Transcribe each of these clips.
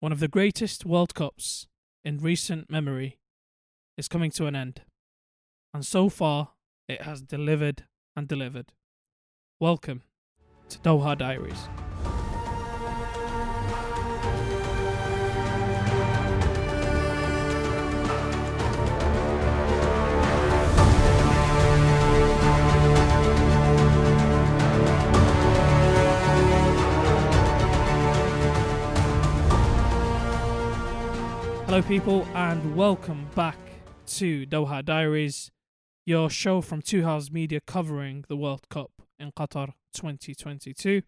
one of the greatest World Cups in recent memory is coming to an end. And so far, it has delivered and delivered. Welcome to Doha Diaries. Hello, people, and welcome back to Doha Diaries, your show from Two Halves Media covering the World Cup in Qatar 2022.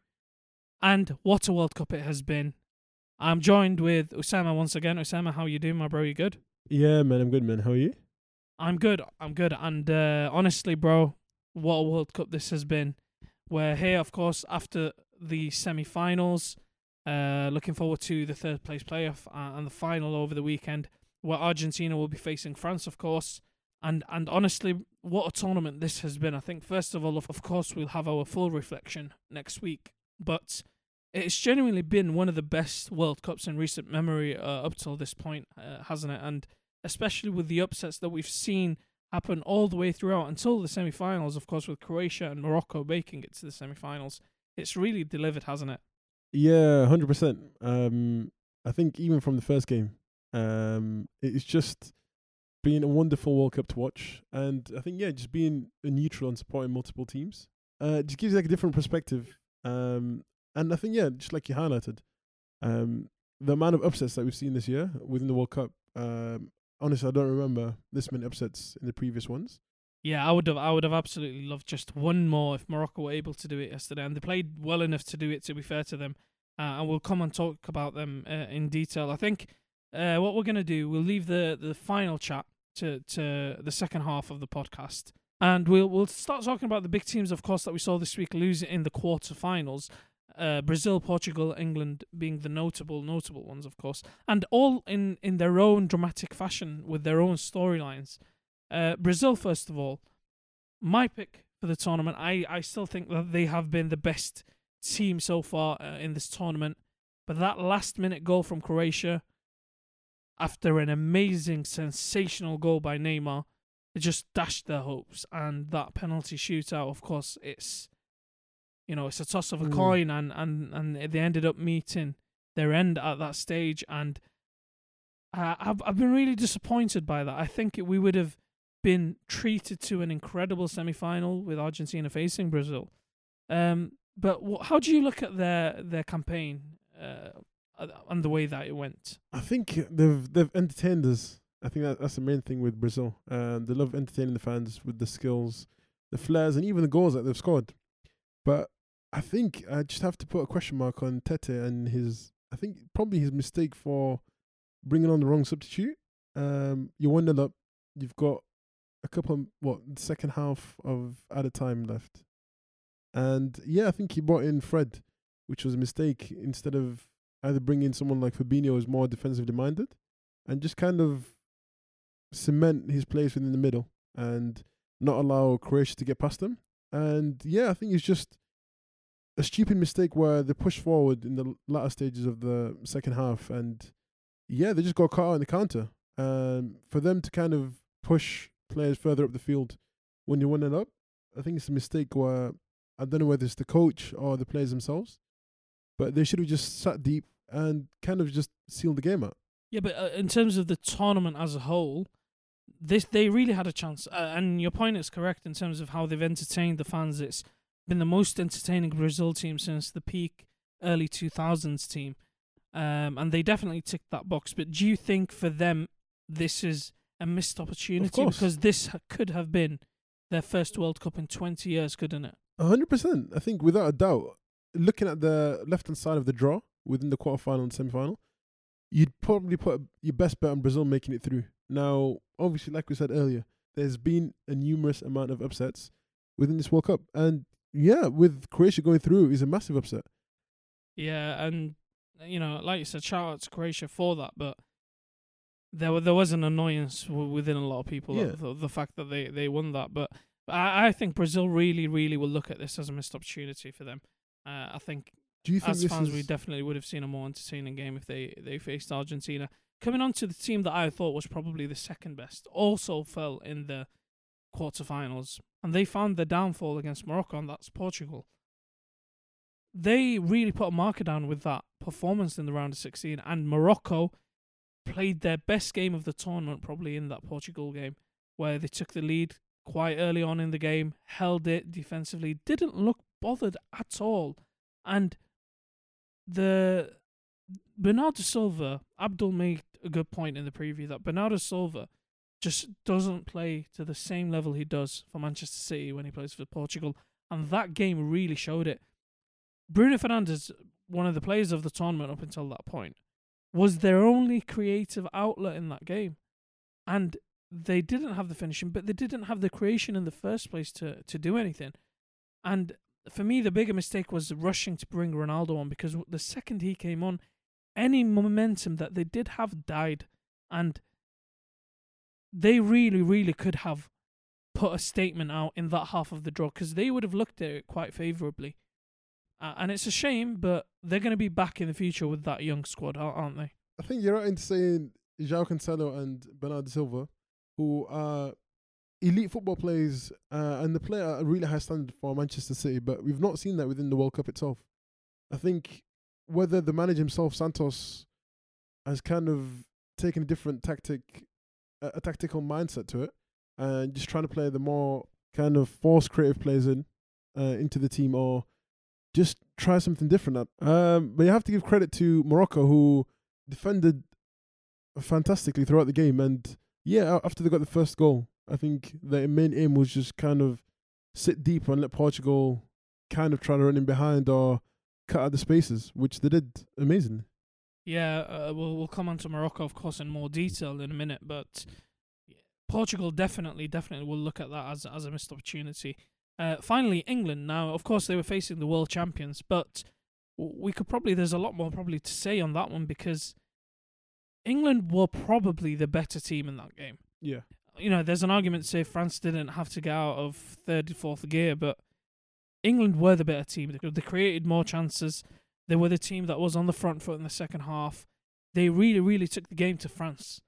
And what a World Cup it has been. I'm joined with Osama once again. Osama, how you doing, my bro? You good? Yeah, man, I'm good, man. How are you? I'm good. I'm good. And uh, honestly, bro, what a World Cup this has been. We're here, of course, after the semi-finals. Uh, looking forward to the third place playoff uh, and the final over the weekend, where Argentina will be facing France, of course. And and honestly, what a tournament this has been. I think first of all, of, course, we'll have our full reflection next week, but it's genuinely been one of the best World Cups in recent memory uh, up till this point, uh, hasn't it? And especially with the upsets that we've seen happen all the way throughout until the semi-finals, of course, with Croatia and Morocco making it to the semi-finals. It's really delivered, hasn't it? Yeah, hundred percent. Um, I think even from the first game, um, it's just been a wonderful World Cup to watch, and I think yeah, just being a neutral and supporting multiple teams, uh, just gives you like a different perspective. Um, and I think yeah, just like you highlighted, um, the amount of upsets that we've seen this year within the World Cup. Um, honestly, I don't remember this many upsets in the previous ones. Yeah, I would have. I would have absolutely loved just one more if Morocco were able to do it yesterday, and they played well enough to do it. To be fair to them, uh, and we'll come and talk about them uh, in detail. I think uh, what we're gonna do, we'll leave the the final chat to to the second half of the podcast, and we'll we'll start talking about the big teams, of course, that we saw this week lose in the quarterfinals. Uh, Brazil, Portugal, England being the notable notable ones, of course, and all in in their own dramatic fashion with their own storylines. Uh, Brazil, first of all, my pick for the tournament. I, I still think that they have been the best team so far uh, in this tournament. But that last minute goal from Croatia, after an amazing, sensational goal by Neymar, it just dashed their hopes. And that penalty shootout, of course, it's you know it's a toss of a Mm. coin, and, and and they ended up meeting their end at that stage. And uh, I've I've been really disappointed by that. I think we would have been treated to an incredible semi-final with Argentina facing Brazil. Um, but wh- how do you look at their their campaign uh, and the way that it went? I think they've they've entertained us. I think that, that's the main thing with Brazil. Um, they love entertaining the fans with the skills, the flares, and even the goals that they've scored. But I think I just have to put a question mark on Tite and his. I think probably his mistake for bringing on the wrong substitute. Um, you're one up. You've got a couple of what second half of added time left, and yeah, I think he brought in Fred, which was a mistake. Instead of either bringing someone like Fabinho who's more defensively minded, and just kind of cement his place within the middle and not allow Croatia to get past them. And yeah, I think it's just a stupid mistake where they push forward in the latter stages of the second half, and yeah, they just got caught on the counter. Um, for them to kind of push players further up the field when you're and up, I think it's a mistake where I don't know whether it's the coach or the players themselves, but they should have just sat deep and kind of just sealed the game out. Yeah, but uh, in terms of the tournament as a whole, this they really had a chance. Uh, and your point is correct in terms of how they've entertained the fans. It's been the most entertaining Brazil team since the peak early 2000s team. Um, and they definitely ticked that box. But do you think for them this is a missed opportunity? Because this ha- could have been their first World Cup in 20 years, couldn't it? A hundred percent. I think without a doubt, looking at the left hand side of the draw within the quarterfinal and semi final, you'd probably put your best bet on Brazil making it through. Now, obviously, like we said earlier, there's been a numerous amount of upsets within this World Cup, and yeah, with Croatia going through is a massive upset. Yeah, and you know, like you said, shout out to Croatia for that, but there were there was an annoyance w- within a lot of people Yeah. the, the fact that they they won that. But, but I, I think Brazil really really will look at this as a missed opportunity for them. Uh, I think Do you think as fans, is we definitely would have seen a more entertaining game if they they faced Argentina. Coming on to the team that I thought was probably the second best, also fell in the quarterfinals, and they found their downfall against Morocco, and that's Portugal. They really put a marker down with that performance in the round of 16, and Morocco played their best game of the tournament, probably in that Portugal game, where they took the lead quite early on in the game, held it defensively, didn't look bothered at all, and the Bernardo Silva, Abdul made a good point in the preview that Bernardo Silva just doesn't play to the same level he does for Manchester City when he plays for Portugal, and that game really showed it. Bruno Fernandes, one of the players of the tournament up until that point, was their only creative outlet in that game, and they didn't have the finishing, but they didn't have the creation in the first place to to do anything. And for me, the bigger mistake was rushing to bring Ronaldo on because the second he came on, any momentum that they did have died, and they really, really could have put a statement out in that half of the draw because they would have looked at it quite favourably. Uh, and it's a shame, but they're going to be back in the future with that young squad, aren't they? I think you're right in saying João Cancelo and Bernardo Silva, who are elite football players uh, and they play at a really high standard for Manchester City, but we've not seen that within the World Cup itself. I think whether the manager himself, Santos, has kind of taken a different tactic, a, a tactical mindset to it, and just trying to play the more kind of force creative players in uh, into the team, or just try something different. Um, but you have to give credit to Morocco, who defended fantastically throughout the game, and yeah, after they got the first goal, I think their main aim was just kind of sit deep and let Portugal kind of try to run in behind or cut out the spaces, which they did amazingly. Yeah, uh, we'll we'll come on to Morocco, of course, in more detail in a minute, but Portugal definitely, definitely will look at that as as a missed opportunity. Uh, finally, England. Now, of course, they were facing the world champions, but we could probably there's a lot more probably to say on that one because England were probably the better team in that game. Yeah, you know, there's an argument to say France didn't have to get out of third, fourth gear, but England were the better team. They created more chances. They were the team that was on the front foot in the second half. They really, really took the game to France.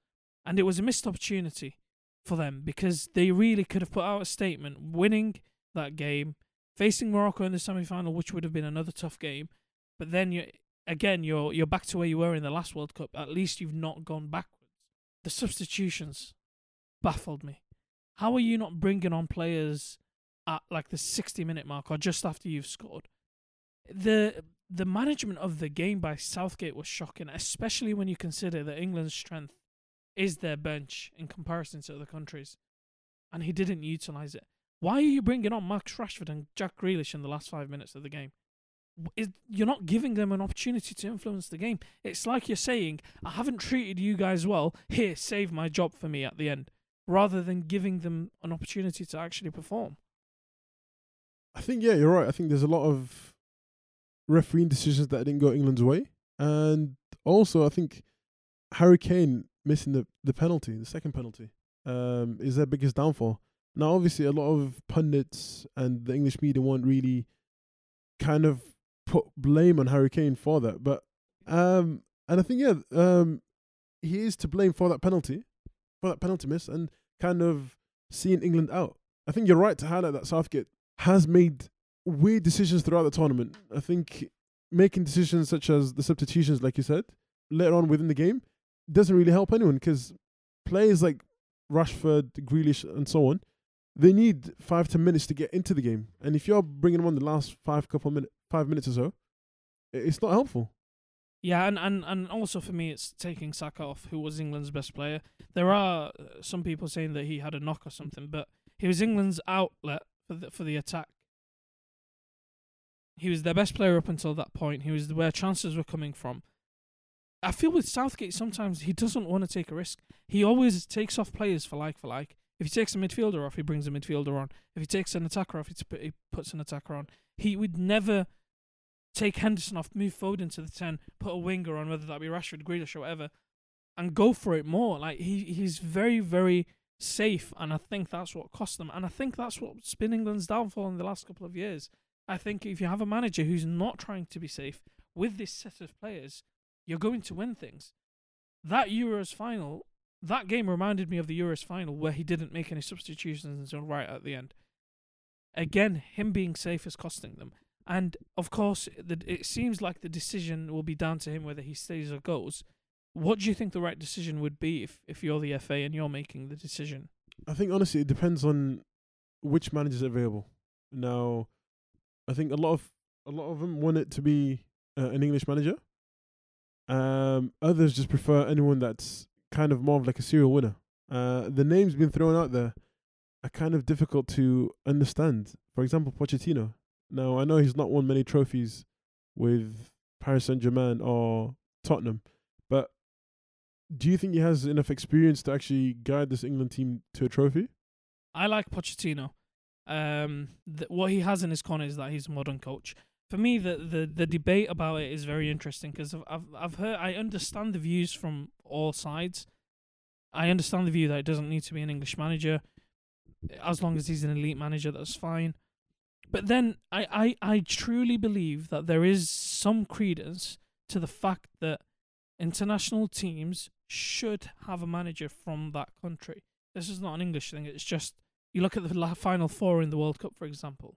And it was a missed opportunity for them because they really could have put out a statement winning that game, facing Morocco in the semi final, which would have been another tough game. But then you again you're you're back to where you were in the last World Cup. At least you've not gone backwards. The substitutions baffled me. How are you not bringing on players at like the 60 minute mark or just after you've scored? The the management of the game by Southgate was shocking, especially when you consider that England's strength is their bench in comparison to other countries, and he didn't utilize it. Why are you bringing on Marcus Rashford and Jack Grealish in the last five minutes of the game? You're not giving them an opportunity to influence the game. It's like you're saying, I haven't treated you guys well. Here, save my job for me at the end rather than giving them an opportunity to actually perform. I think yeah, you're right. I think there's a lot of refereeing decisions that didn't go England's way, and also I think Harry Kane missing the the penalty, the second penalty, um, is their biggest downfall. Now, obviously, a lot of pundits and the English media won't really kind of put blame on Harry Kane for that, but um, and I think yeah, um, he is to blame for that penalty, for that penalty miss, and kind of seeing England out. I think you're right to highlight that Southgate has made weird decisions throughout the tournament. I think making decisions such as the substitutions, like you said, later on within the game, doesn't really help anyone because players like Rashford, Grealish, and so on, they need five ten minutes to get into the game. And if you're bringing them on the last five couple minutes, five minutes or so, it's not helpful. Yeah, and, and, and also for me, it's taking Saka off, who was England's best player. There are uh, some people saying that he had a knock or something, but he was England's outlet for the, for the attack. He was their best player up until that point. He was where chances were coming from. I feel with Southgate sometimes he doesn't want to take a risk. He always takes off players for like for like. If he takes a midfielder off, he brings a midfielder on. If he takes an attacker off, he puts an attacker on. He would never take Henderson off, move forward into the 10, put a winger on, whether that be Rashford, Grealish, or whatever, and go for it more. Like, he he's very, very safe, and I think that's what cost them. And I think that's what's been England's downfall in the last couple of years. I think if you have a manager who's not trying to be safe with this set of players, you're going to win things. That Euros final, that game reminded me of the Euros final where he didn't make any substitutions until right at the end. Again, him being safe is costing them. And of course, it seems like the decision will be down to him whether he stays or goes. What do you think the right decision would be if, if you're the FA and you're making the decision? I think honestly, it depends on which manager's available. Now, I think a lot of a lot of them want it to be uh, an English manager. Um, others just prefer anyone that's kind of more of like a serial winner. Uh, the names being thrown out there are kind of difficult to understand. For example, Pochettino. Now, I know he's not won many trophies with Paris Saint Germain or Tottenham, but do you think he has enough experience to actually guide this England team to a trophy? I like Pochettino. Um, th- what he has in his corner is that he's a modern coach. For me, the the, the debate about it is very interesting because I've, I've I've heard I understand the views from all sides. I understand the view that it doesn't need to be an English manager, as long as he's an elite manager. That's fine. But then I, I, I truly believe that there is some credence to the fact that international teams should have a manager from that country. This is not an English thing. It's just you look at the final four in the World Cup, for example.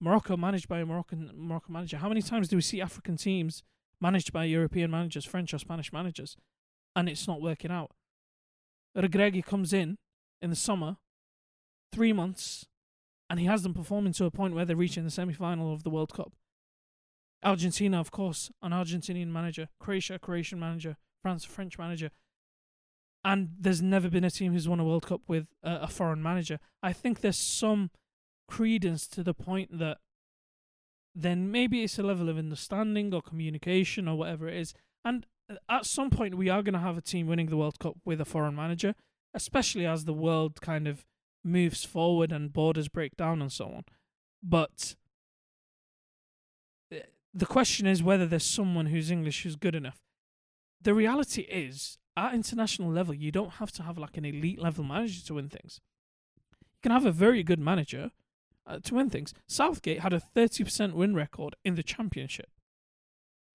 Morocco managed by a Moroccan Moroccan manager. How many times do we see African teams managed by European managers, French or Spanish managers, and it's not working out? Regragui comes in in the summer, three months, and he has them performing to a point where they're reaching the semi final of the World Cup. Argentina, of course, an Argentinian manager. Croatia, a Croatian manager. France, a French manager. And there's never been a team who's won a World Cup with a, a foreign manager. I think there's some credence to the point that then maybe it's a level of understanding or communication or whatever it is. And at some point, we are going to have a team winning the World Cup with a foreign manager, especially as the world kind of moves forward and borders break down and so on. But eh, the question is whether there's someone who's English who's good enough. The reality is, at international level, you don't have to have like an elite level manager to win things. You can have a very good manager uh, to win things. Southgate had a 30% win record in the championship.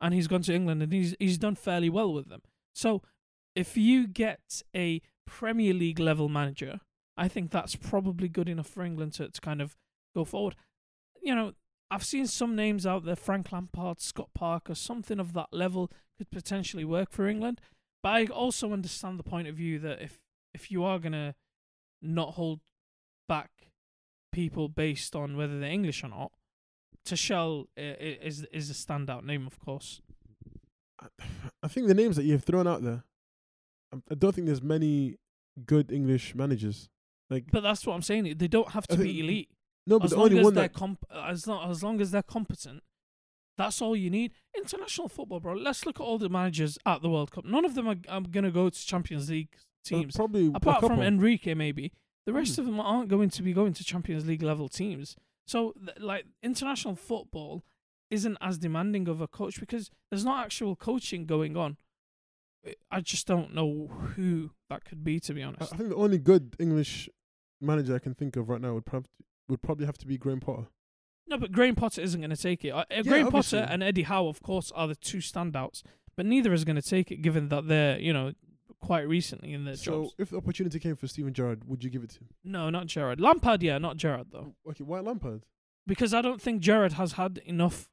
And he's gone to England and he's he's done fairly well with them. So, if you get a Premier League level manager I think that's probably good enough for England to, to kind of go forward. You know, I've seen some names out there, Frank Lampard, Scott Parker, something of that level could potentially work for England. But I also understand the point of view that if if you are gonna not hold back people based on whether they're English or not, Tuchel is is a standout name, of course. I think the names that you've thrown out there, I don't think there's many good English managers. Like, but that's what I'm saying. They don't have to be elite. No, but as long as they're comp- as long as long as they're competent, that's all you need. International football, bro. Let's look at all the managers at the World Cup. None of them are, are going to go to Champions League uh, teams, probably a apart from. Enrique. Maybe the rest Hmm. of them aren't going to be going to Champions League level teams. So, th- like international football isn't as demanding of a coach because there's not actual coaching going on. I just don't know who that could be, to be honest. I think the only good English manager I can think of right now would probably would probably have to be Graham Potter. No, but Graham Potter isn't going to take it. Uh, Yeah, Graham obviously. Potter and Eddie Howe, of course, are the two standouts, but neither is going to take it, given that they're you know quite recently in their So, jobs. if the opportunity came for Steven Gerrard, would you give it to him? No, not Gerrard. Lampard, yeah, not Gerrard though, oh, Okay, why Lampard? because I don't think Gerrard has had enough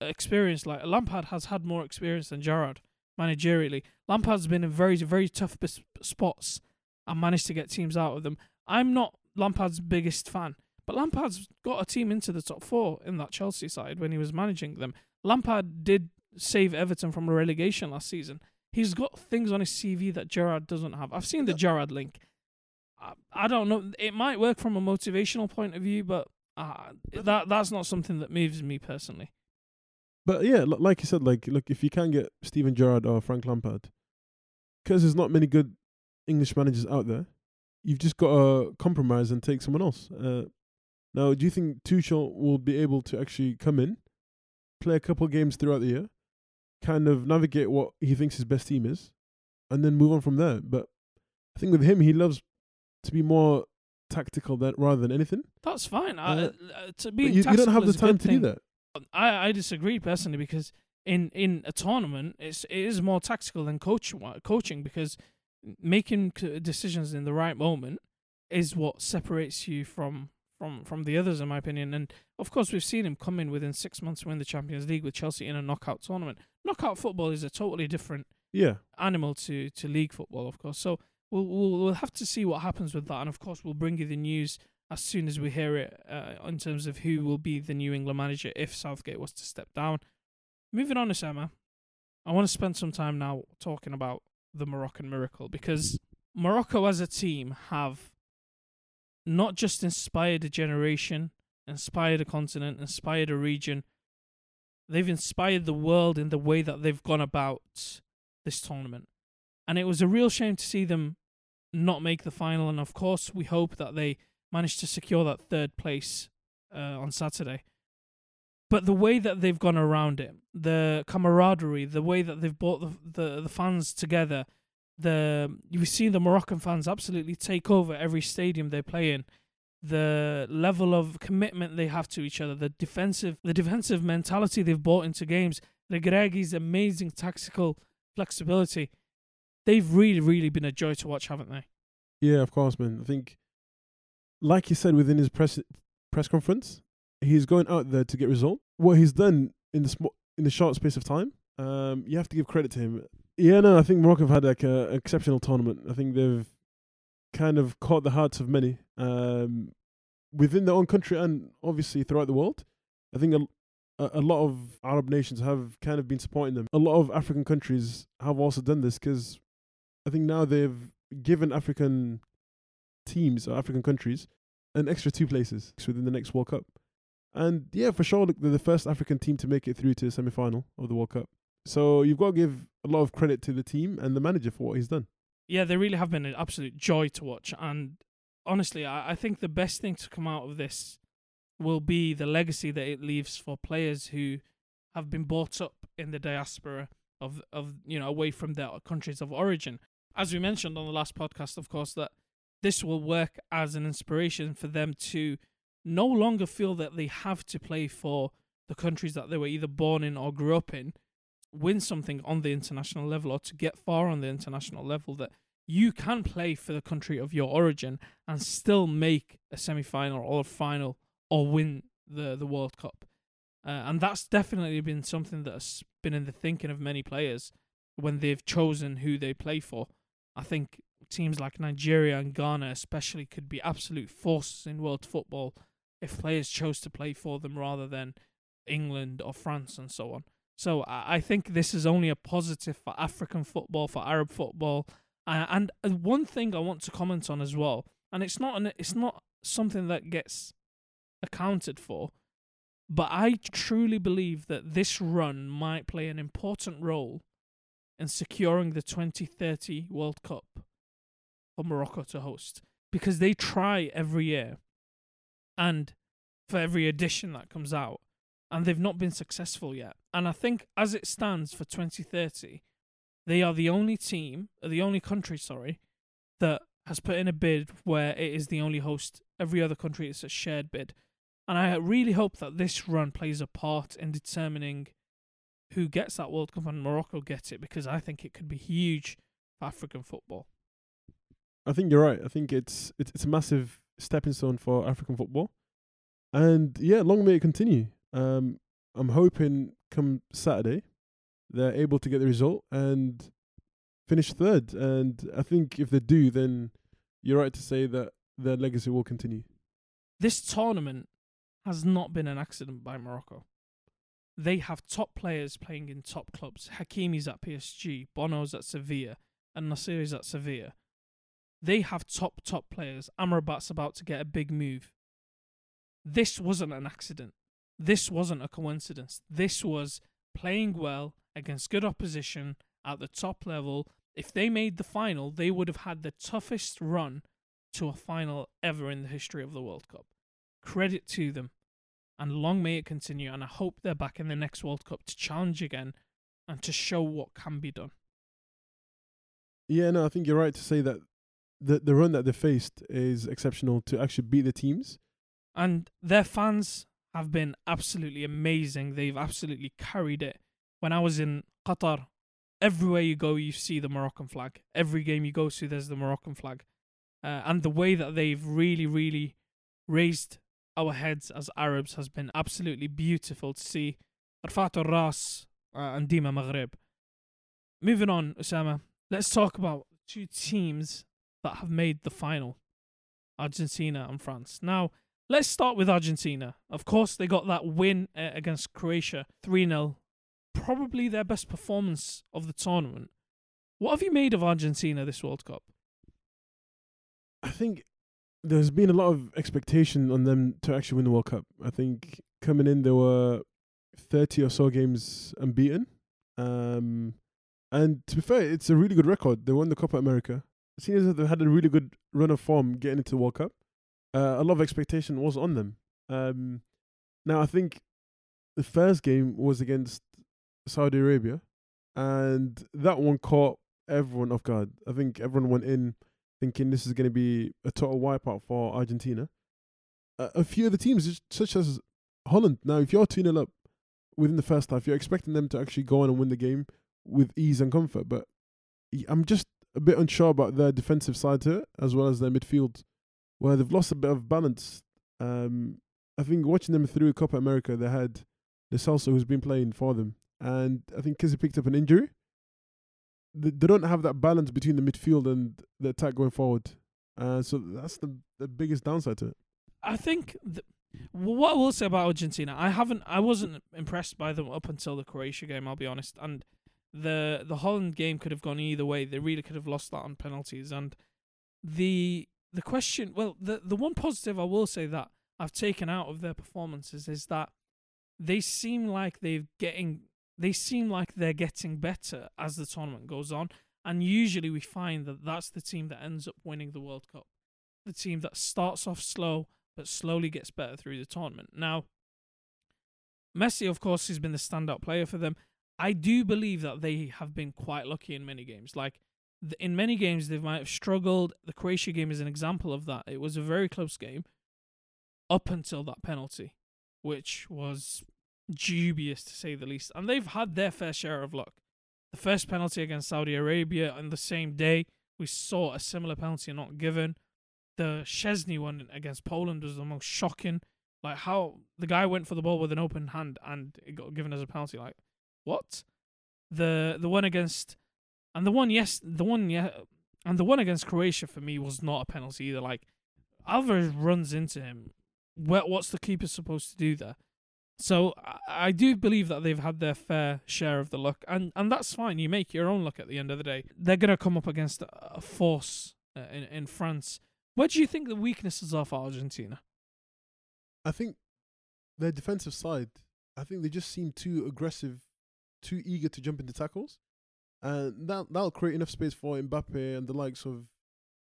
experience. Like Lampard has had more experience than Gerrard managerially. Lampard's been in very very tough spots and managed to get teams out of them. I'm not Lampard's biggest fan, but Lampard's got a team into the top four in that Chelsea side when he was managing them. Lampard did save Everton from relegation last season. He's got things on his CV that Gerrard doesn't have. I've seen the. Gerrard link. I, I don't know. It might work from a motivational point of view, but uh, that that's not something that moves me personally. But yeah, li- like you said, like look, if you can get Steven Gerrard or Frank Lampard, because there's not many good English managers out there, you've just got to compromise and take someone else. Uh, now, do you think Tuchel will be able to actually come in, play a couple games throughout the year, kind of navigate what he thinks his best team is, and then move on from there? But I think with him, he loves to be more tactical than rather than anything. That's fine. I, Uh, uh, to be you, you don't have the time to do that. I, I disagree personally because in, in a tournament it's it is more tactical than coach coaching because making decisions in the right moment is what separates you from from from the others in my opinion. And of course we've seen him come in within 6 months to win the Champions League with Chelsea in a knockout tournament. Knockout football is a totally different Yeah, animal to to league football of course. So we'll we'll, we'll have to see what happens with that. And of course we'll bring you the news as soon as we hear it uh, in terms of who will be the New England manager if Southgate was to step down. Moving on to summer, I want to spend some time now talking about the Moroccan miracle because Morocco as a team have not just inspired a generation, inspired a continent, inspired a region, they've inspired the world in the way that they've gone about this tournament. And it was a real shame to see them not make the final. And of course, we hope that they manage to secure that third place uh, on Saturday. But the way that they've gone around it, the camaraderie, the way that they've brought the the, the fans together, the you've seen the Moroccan fans absolutely take over every stadium they play in. The level of commitment they have to each other, the defensive the defensive mentality they've brought into games, The Regragui's amazing tactical flexibility. They've really, really been a joy to watch, haven't they? yeah, of course, man. I think, like he said within his press press conference, he's going out there to get result. What he's done in the sm- in the short space of time, um, you have to give credit to him. Yeah, no, I think Morocco have had like a exceptional tournament. I think they've kind of caught the hearts of many um, within their own country and obviously throughout the world. I think a, a a lot of Arab nations have kind of been supporting them. A lot of African countries have also done this because I think now they've given African teams or African countries an extra two places within the next World Cup. And yeah, for sure, look, they're the first African team to make it through to the semi final of the World Cup. So you've got to give a lot of credit to the team and the manager for what he's done. yeah, they really have been an absolute joy to watch. And honestly, I, I think the best thing to come out of this will be the legacy that it leaves for players who have been brought up in the diaspora of of you know away from their countries of origin. As we mentioned on the last podcast, of course, that this will work as an inspiration for them to no longer feel that they have to play for the countries that they were either born in or grew up in win something on the international level or to get far on the international level that you can play for the country of your origin and still make a semi-final or a final or win the the World Cup. Uh, and that's definitely been something that's been in the thinking of many players when they've chosen who they play for. I think teams like Nigeria and Ghana especially could be absolute forces in world football if players chose to play for them rather than England or France and so on. So I think this is only a positive for African football, for Arab football, and uh, one thing I want to comment on as well, and it's not an, it's not something that gets accounted for, but I truly believe that this run might play an important role in securing the 2030 World Cup for Morocco to host because they try every year and for every edition that comes out and they've not been successful yet. And I think as it stands for 2030, they are the only team, uh, the only country, sorry, that has put in a bid where it is the only host. Every other country is a shared bid. And I really hope that this run plays a part in determining who gets that World Cup and Morocco gets it because I think it could be huge for African football. I think you're right. I think it's it's, it's a massive stepping stone for African football. And yeah, long may it continue. Um, I'm hoping come Saturday they're able to get the result and finish third. And I think if they do, then you're right to say that their legacy will continue. This tournament has not been an accident by Morocco. They have top players playing in top clubs. Hakimi's at PSG, Bono's at Sevilla, and Nesyri's at Sevilla. They have top, top players. Amrabat's about to get a big move. This wasn't an accident. This wasn't a coincidence. This was playing well against good opposition at the top level. If they made the final, they would have had the toughest run to a final ever in the history of the World Cup. Credit to them. And long may it continue. And I hope they're back in the next World Cup to challenge again and to show what can be done. Yeah, no, I think you're right to say that the the run that they faced is exceptional to actually beat the teams. And their fans have been absolutely amazing. They've absolutely carried it. When I was in Qatar, everywhere you go, you see the Moroccan flag. Every game you go to, there's the Moroccan flag. Uh, and the way that they've really, really raised our heads as Arabs has been absolutely beautiful to see. Rafat Ras uh, and Dima Maghreb. Moving on, Osama, let's talk about two teams that have made the final Argentina and France. Now, let's start with Argentina. Of course, they got that win uh, against Croatia 3 0. Probably their best performance of the tournament. What have you made of Argentina this World Cup? I think there's been a lot of expectation on them to actually win the World Cup. I think coming in, there were 30 or so games unbeaten. Um, and to be fair, it's a really good record. They won the Copa America. It seems that they had a really good run of form getting into the World Cup. Uh, a lot of expectation was on them. Um, now, I think the first game was against Saudi Arabia, and that one caught everyone off guard. I think everyone went in thinking this is going to be a total wipeout for Argentina. Uh, a few of the teams, such as Holland, now if you're 2 0 up within the first half, you're expecting them to actually go on and win the game with ease and comfort. But I'm just a bit unsure about their defensive side to it, as well as their midfield, where they've lost a bit of balance. Um, I think watching them through Copa America, they had the Celso who's been playing for them, and I think he picked up an injury, they, they don't have that balance between the midfield and the attack going forward. Uh, so that's the the biggest downside to it. I think th- what I will say about Argentina, I haven't, I wasn't impressed by them up until the Croatia game. I'll be honest, and the the Holland game could have gone either way. They really could have lost that on penalties. And the the question, well, the the one positive I will say that I've taken out of their performances is that they seem like they've getting they seem like they're getting better as the tournament goes on. And usually we find that that's the team that ends up winning the World Cup. The team that starts off slow but slowly gets better through the tournament. Now, Messi, of course, has been the standout player for them. I do believe that they have been quite lucky in many games. Like in many games, they might have struggled. The Croatia game is an example of that. It was a very close game up until that penalty, which was dubious to say the least. And they've had their fair share of luck. The first penalty against Saudi Arabia on the same day, we saw a similar penalty not given. The Szczesny one against Poland was the most shocking. Like how the guy went for the ball with an open hand and it got given as a penalty. Like what? The the one against and the one yes the one yeah and the one against Croatia for me was not a penalty either. Like Alvarez runs into him. What what's the keeper supposed to do there? So I, do believe that they've had their fair share of the luck, and and that's fine. You make your own luck at the end of the day. They're gonna come up against a force uh, in in France. What do you think the weaknesses are for Argentina? I think their defensive side. I think they just seem too aggressive too eager to jump into tackles, and that that'll create enough space for Mbappe and the likes of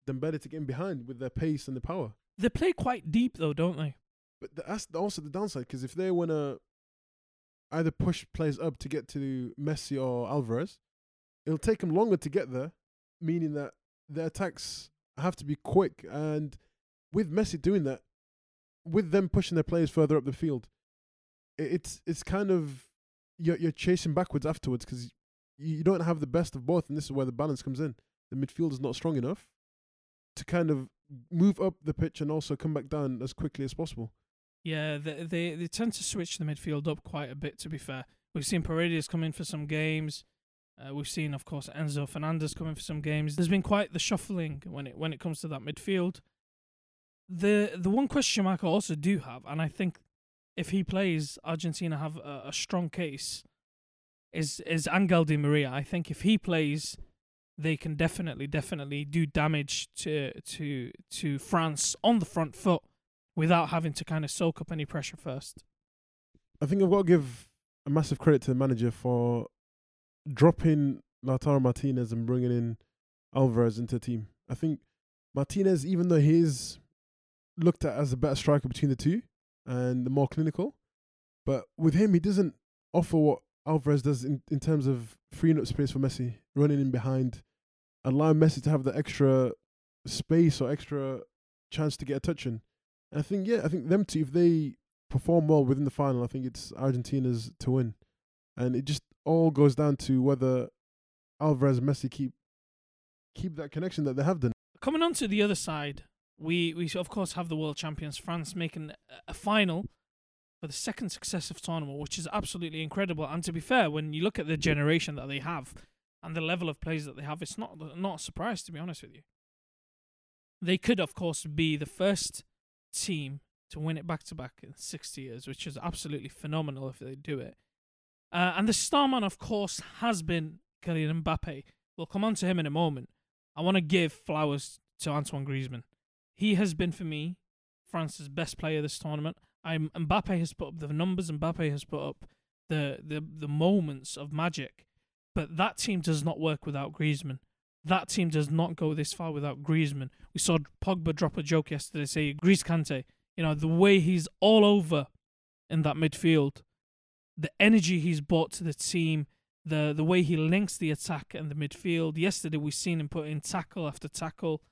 Dembele to get in behind with their pace and the power. They play quite deep though, don't they? But that's also the downside because if they want to either push players up to get to Messi or Alvarez, it'll take them longer to get there, meaning that their attacks have to be quick. And with Messi doing that, with them pushing their players further up the field, it's it's kind of you're you're chasing backwards afterwards because you don't have the best of both, and this is where the balance comes in. The midfield is not strong enough to kind of move up the pitch and also come back down as quickly as possible. Yeah, they they, they tend to switch the midfield up quite a bit. To be fair, we've seen Paredes come in for some games. Uh, we've seen, of course, Enzo Fernandez come in for some games. There's been quite the shuffling when it when it comes to that midfield. The the one question mark I also do have, and I think if he plays, Argentina have a, a strong case. Is is Angel Di Maria? I think if he plays, they can definitely definitely do damage to to to France on the front foot without having to kind of soak up any pressure first. I think I've got to give a massive credit to the manager for dropping Lautaro Martinez and bringing in Alvarez into the team. I think Martinez, even though he's looked at as a better striker between the two, and the more clinical. But with him, he doesn't offer what Alvarez does in, in terms of freeing up space for Messi, running in behind, allowing Messi to have the extra space or extra chance to get a touch in. And I think yeah, I think them two if they perform well within the final, I think it's Argentina's to win. And it just all goes down to whether Alvarez Messi keep keep that connection that they have done. Coming on to the other side, we we of course have the world champions France making a final for the second successive tournament, which is absolutely incredible. And to be fair, when you look at the generation that they have and the level of players that they have, it's not not a surprise to be honest with you. They could, of course, be the first team to win it back to back in 60 years, which is absolutely phenomenal if they do it. Uh, and the starman, of course, has been Kylian Mbappe. We'll come on to him in a moment. I want to give flowers to Antoine Griezmann. He has been, for me, France's best player this tournament. I'm Mbappe has put up the numbers. Mbappe has put up the the the moments of magic, but that team does not work without Griezmann. That team does not go this far without Griezmann. We saw Pogba drop a joke yesterday, say Grease Kante. You know the way he's all over in that midfield, the energy he's brought to the team, the the way he links the attack and the midfield. Yesterday we seen him put in tackle after tackle.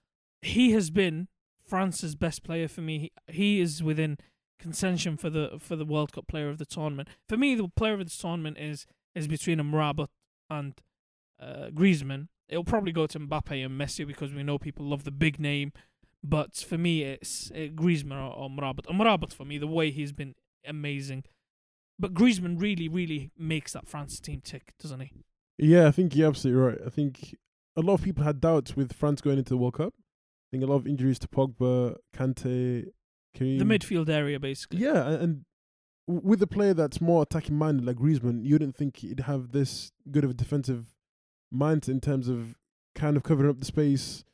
He has been France's best player for me. He, he is within contention for the for the World Cup player of the tournament. For me, the player of the tournament is is between Amrabat and uh, Griezmann. It'll probably go to Mbappe and Messi because we know people love the big name. But for me, it's uh, Griezmann or, or Amrabat. Amrabat for me, the way he's been amazing. But Griezmann really, really makes that France team tick, doesn't he? Yeah, I think you're absolutely right. I think a lot of people had doubts with France going into the World Cup. I think a lot of injuries to Pogba, Kante, The midfield area, basically. Yeah, and with a player that's more attacking minded like Griezmann, you wouldn't think he'd have this good of a defensive mind in terms of kind of covering up the space,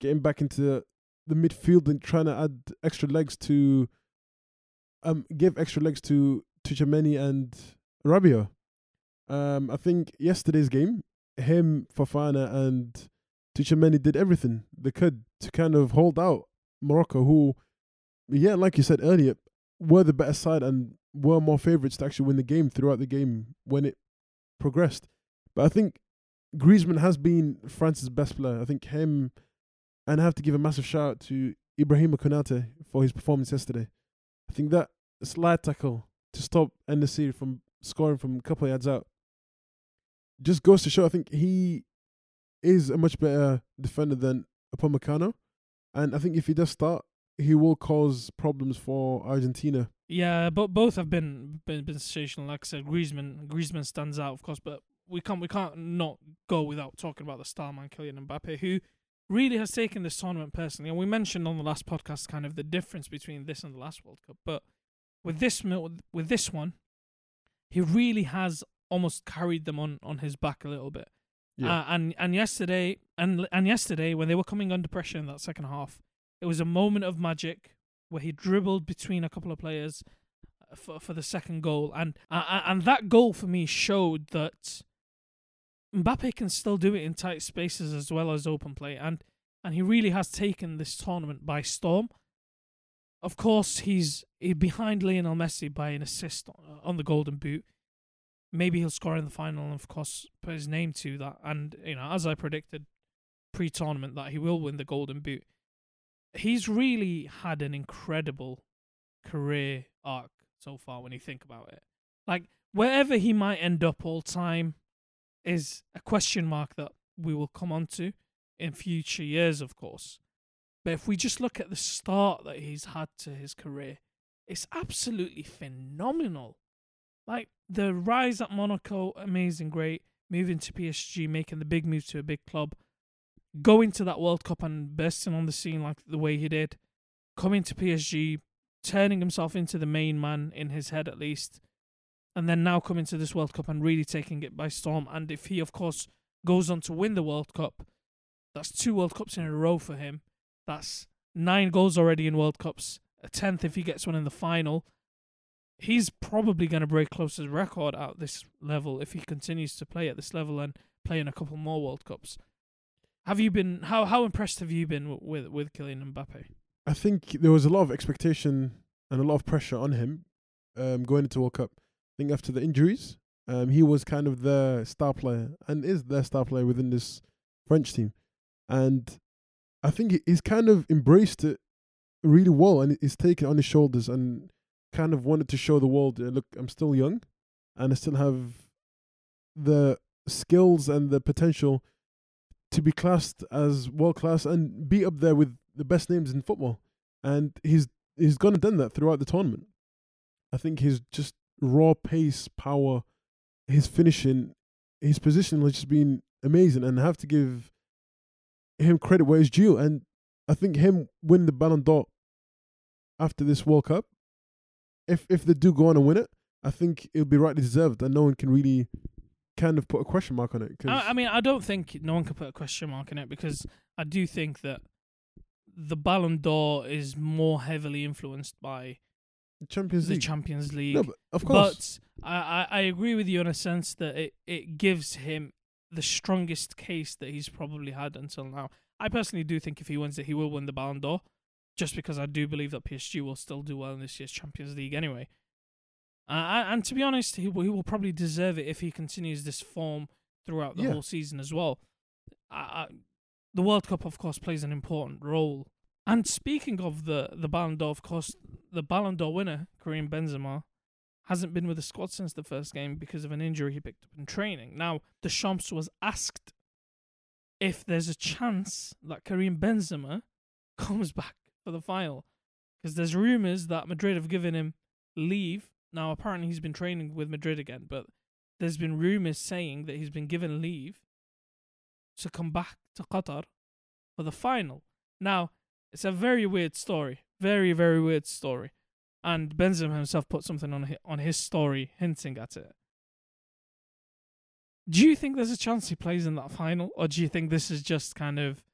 getting back into the midfield and trying to add extra legs to um give extra legs to to Tchouameni and Rabiot. Um, I think yesterday's game, him, Fofana, and Tchouameni did everything they could to kind of hold out Morocco, who yeah, like you said earlier, were the better side and were more favourites to actually win the game throughout the game when it progressed. But I think Griezmann has been France's best player. I think him, and I have to give a massive shout out to Ibrahima Konate for his performance yesterday. I think that slide tackle to stop En-Nesyri from scoring from a couple of yards out just goes to show I think he is a much better defender than Upamecano. And I think if he does start, he will cause problems for Argentina. Yeah, but both have been been, been sensational. Like I said, Griezmann Griezmann stands out, of course, but we can't we can't not go without talking about the star man Kylian Mbappe, who really has taken this tournament personally. And we mentioned on the last podcast kind of the difference between this and the last World Cup, but with this with this one, he really has almost carried them on on his back a little bit. Yeah. Uh, and and yesterday and and yesterday when they were coming under pressure in that second half, it was a moment of magic where he dribbled between a couple of players uh, for for the second goal, and uh, and that goal for me showed that Mbappe can still do it in tight spaces as well as open play, and and he really has taken this tournament by storm. Of course, he's behind Lionel Messi by an assist on the Golden Boot. Maybe he'll score in the final, and of course, put his name to that. And you know, as I predicted pre-tournament, that he will win the Golden Boot he's really had an incredible career arc so far when you think about it. Like wherever he might end up all time is a question mark that we will come on to in future years, of course. But if we just look at the start that he's had to his career, it's absolutely phenomenal. Like the rise at Monaco, amazing, great. Moving to PSG, making the big move to a big club, going to that World Cup and bursting on the scene like the way he did, coming to PSG, turning himself into the main man in his head at least, and then now coming to this World Cup and really taking it by storm. And if he, of course, goes on to win the World Cup, that's two World Cups in a row for him. That's nine goals already in World Cups, a tenth if he gets one in the final. He's probably going to break Klose's record at this level if he continues to play at this level and play in a couple more World Cups. Have you been how how impressed have you been with with Kylian Mbappe? I think there was a lot of expectation and a lot of pressure on him um, going into World Cup. I think after the injuries, um, he was kind of the star player and is the star player within this French team. And I think he's kind of embraced it really well, and he's taken on his shoulders and kind of wanted to show the world, look, I'm still young, and I still have the skills and the potential to be classed as world class and be up there with the best names in football. And he's he's gone and done that throughout the tournament. I think his just raw pace, power, his finishing, his position has just been amazing, and I have to give him credit where it's due. And I think him winning the Ballon d'Or after this World Cup, if if they do go on and win it, I think it'll be rightly deserved, and no one can really kind of put a question mark on it. 'cause- I, I mean, I don't think no one can put a question mark on it because I do think that the Ballon d'Or is more heavily influenced by the Champions the League. Champions League. no, but of course. But I, I, I agree with you in a sense that it, it gives him the strongest case that he's probably had until now. I personally do think if he wins it, he will win the Ballon d'Or, just because I do believe that PSG will still do well in this year's Champions League anyway. Uh, and- to be honest, he will, he will probably deserve it if he continues this form throughout the Yeah. whole season as well. I, the World Cup, of course, plays an important role. And speaking of the, the Ballon d'Or, of course, the Ballon d'Or winner, Karim Benzema, hasn't been with the squad since the first game because of an injury he picked up in training. Now, Deschamps was asked if there's a chance that Karim Benzema comes back for the final because there's rumours that Madrid have given him leave. Now, apparently, he's been training with Madrid again, but there's been rumours saying that he's been given leave to come back to Qatar for the final. Now, it's a very weird story. Very, very weird story. And Benzema himself put something on hi- on his story hinting at it. Do you think there's a chance he plays in that final, or do you think this is just kind of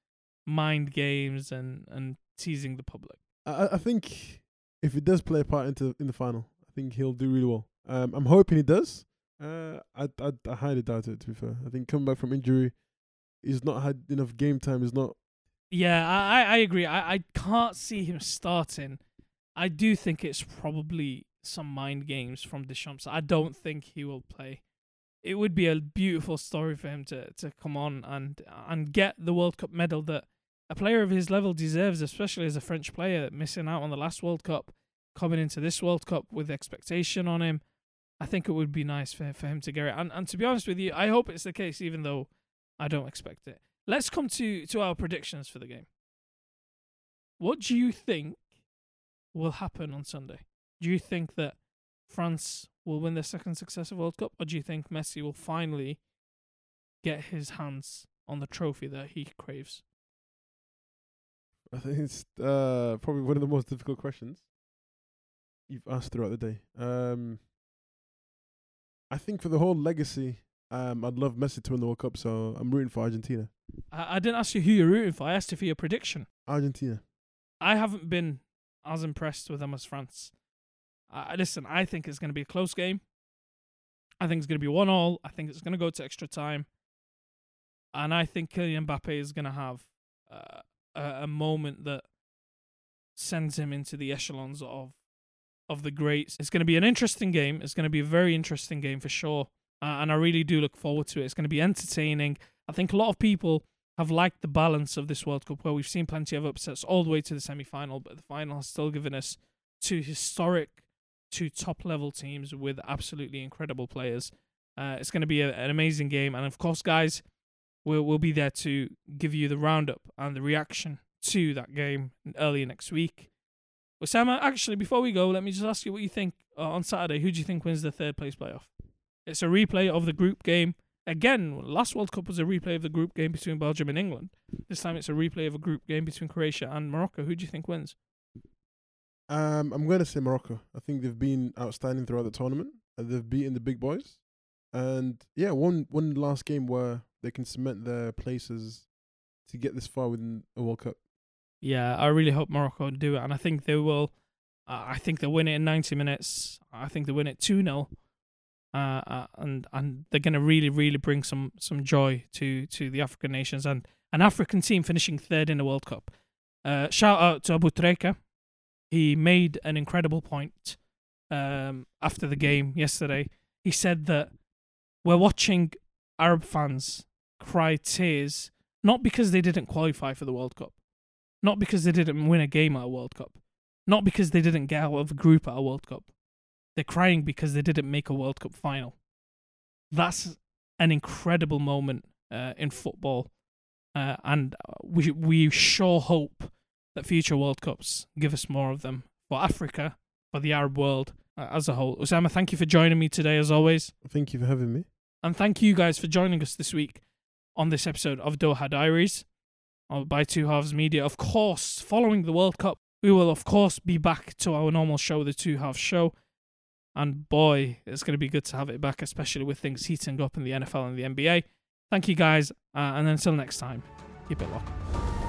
mind games and, and teasing the public? I, I think if he does play a part into in the final, think he'll do really well. Um, I'm hoping he does. Uh, I, I I highly doubt it. To be fair, I think coming back from injury, he's not had enough game time. He's not. Yeah, I, I agree. I, I can't see him starting. I do think it's probably some mind games from Deschamps. I don't think he will play. It would be a beautiful story for him to, to come on and and get the World Cup medal that a player of his level deserves, especially as a French player missing out on the last World Cup, coming into this World Cup with expectation on him. I think it would be nice for for him to get it. And and to be honest with you, I hope it's the case, even though I don't expect it. Let's come to, to our predictions for the game. What do you think will happen on Sunday? Do you think that France will win their second successive World Cup, or do you think Messi will finally get his hands on the trophy that he craves? I think it's uh probably one of the most difficult questions you've asked throughout the day. Um, I think for the whole legacy, um, I'd love Messi to win the World Cup, so I'm rooting for Argentina. I, I didn't ask you who you're rooting for. I asked you for your prediction. Argentina. I haven't been as impressed with them as France. Uh, listen, I think it's going to be a close game. I think it's going to be one all. I think it's going to go to extra time, and I think Kylian Mbappe is going to have uh, a, a moment that sends him into the echelons of of the greats. It's going to be an interesting game. It's going to be a very interesting game for sure, uh, and I really do look forward to it. It's going to be entertaining. I think a lot of people have liked the balance of this World Cup where we've seen plenty of upsets all the way to the semi final, but the final has still given us two historic, two top level teams with absolutely incredible players. Uh, it's going to be a, an amazing game. And of course, guys, we'll, we'll be there to give you the roundup and the reaction to that game early next week. Osama, actually, before we go, let me just ask you what you think uh, on Saturday. Who do you think wins the third place playoff? It's a replay of the group game Again, last World Cup was a replay of the group game between Belgium and England. This time it's a replay of a group game between Croatia and Morocco. Who do you think wins? Um, I'm going to say Morocco. I think they've been outstanding throughout the tournament. They've beaten the big boys, and yeah, one one last game where they can cement their places to get this far within a World Cup. Yeah, I really hope Morocco do it, and I think they will. Uh, I think they'll win it in 90 minutes. I think they win it 2 0. Uh, uh, and and they're going to really, really bring some some joy to to the African nations and an African team finishing third in the World Cup. Uh, shout out to Aboutrika. He made an incredible point um, after the game yesterday. He said that we're watching Arab fans cry tears not because they didn't qualify for the World Cup, not because they didn't win a game at a World Cup, not because they didn't get out of a group at a World Cup. They're crying because they didn't make a World Cup final. That's an incredible moment uh, in football, uh, and we we sure hope that future World Cups give us more of them for Africa, for the Arab world uh, as a whole. Osama, thank you for joining me today, as always. Thank you for having me. And thank you guys for joining us this week on this episode of Doha Diaries uh, by Two Halves Media. Of course, following the World Cup, we will, of course, be back to our normal show, the Two Halves Show. And boy, it's going to be good to have it back, especially with things heating up in the NFL and the NBA. Thank you guys. Uh, and until next time, keep it locked.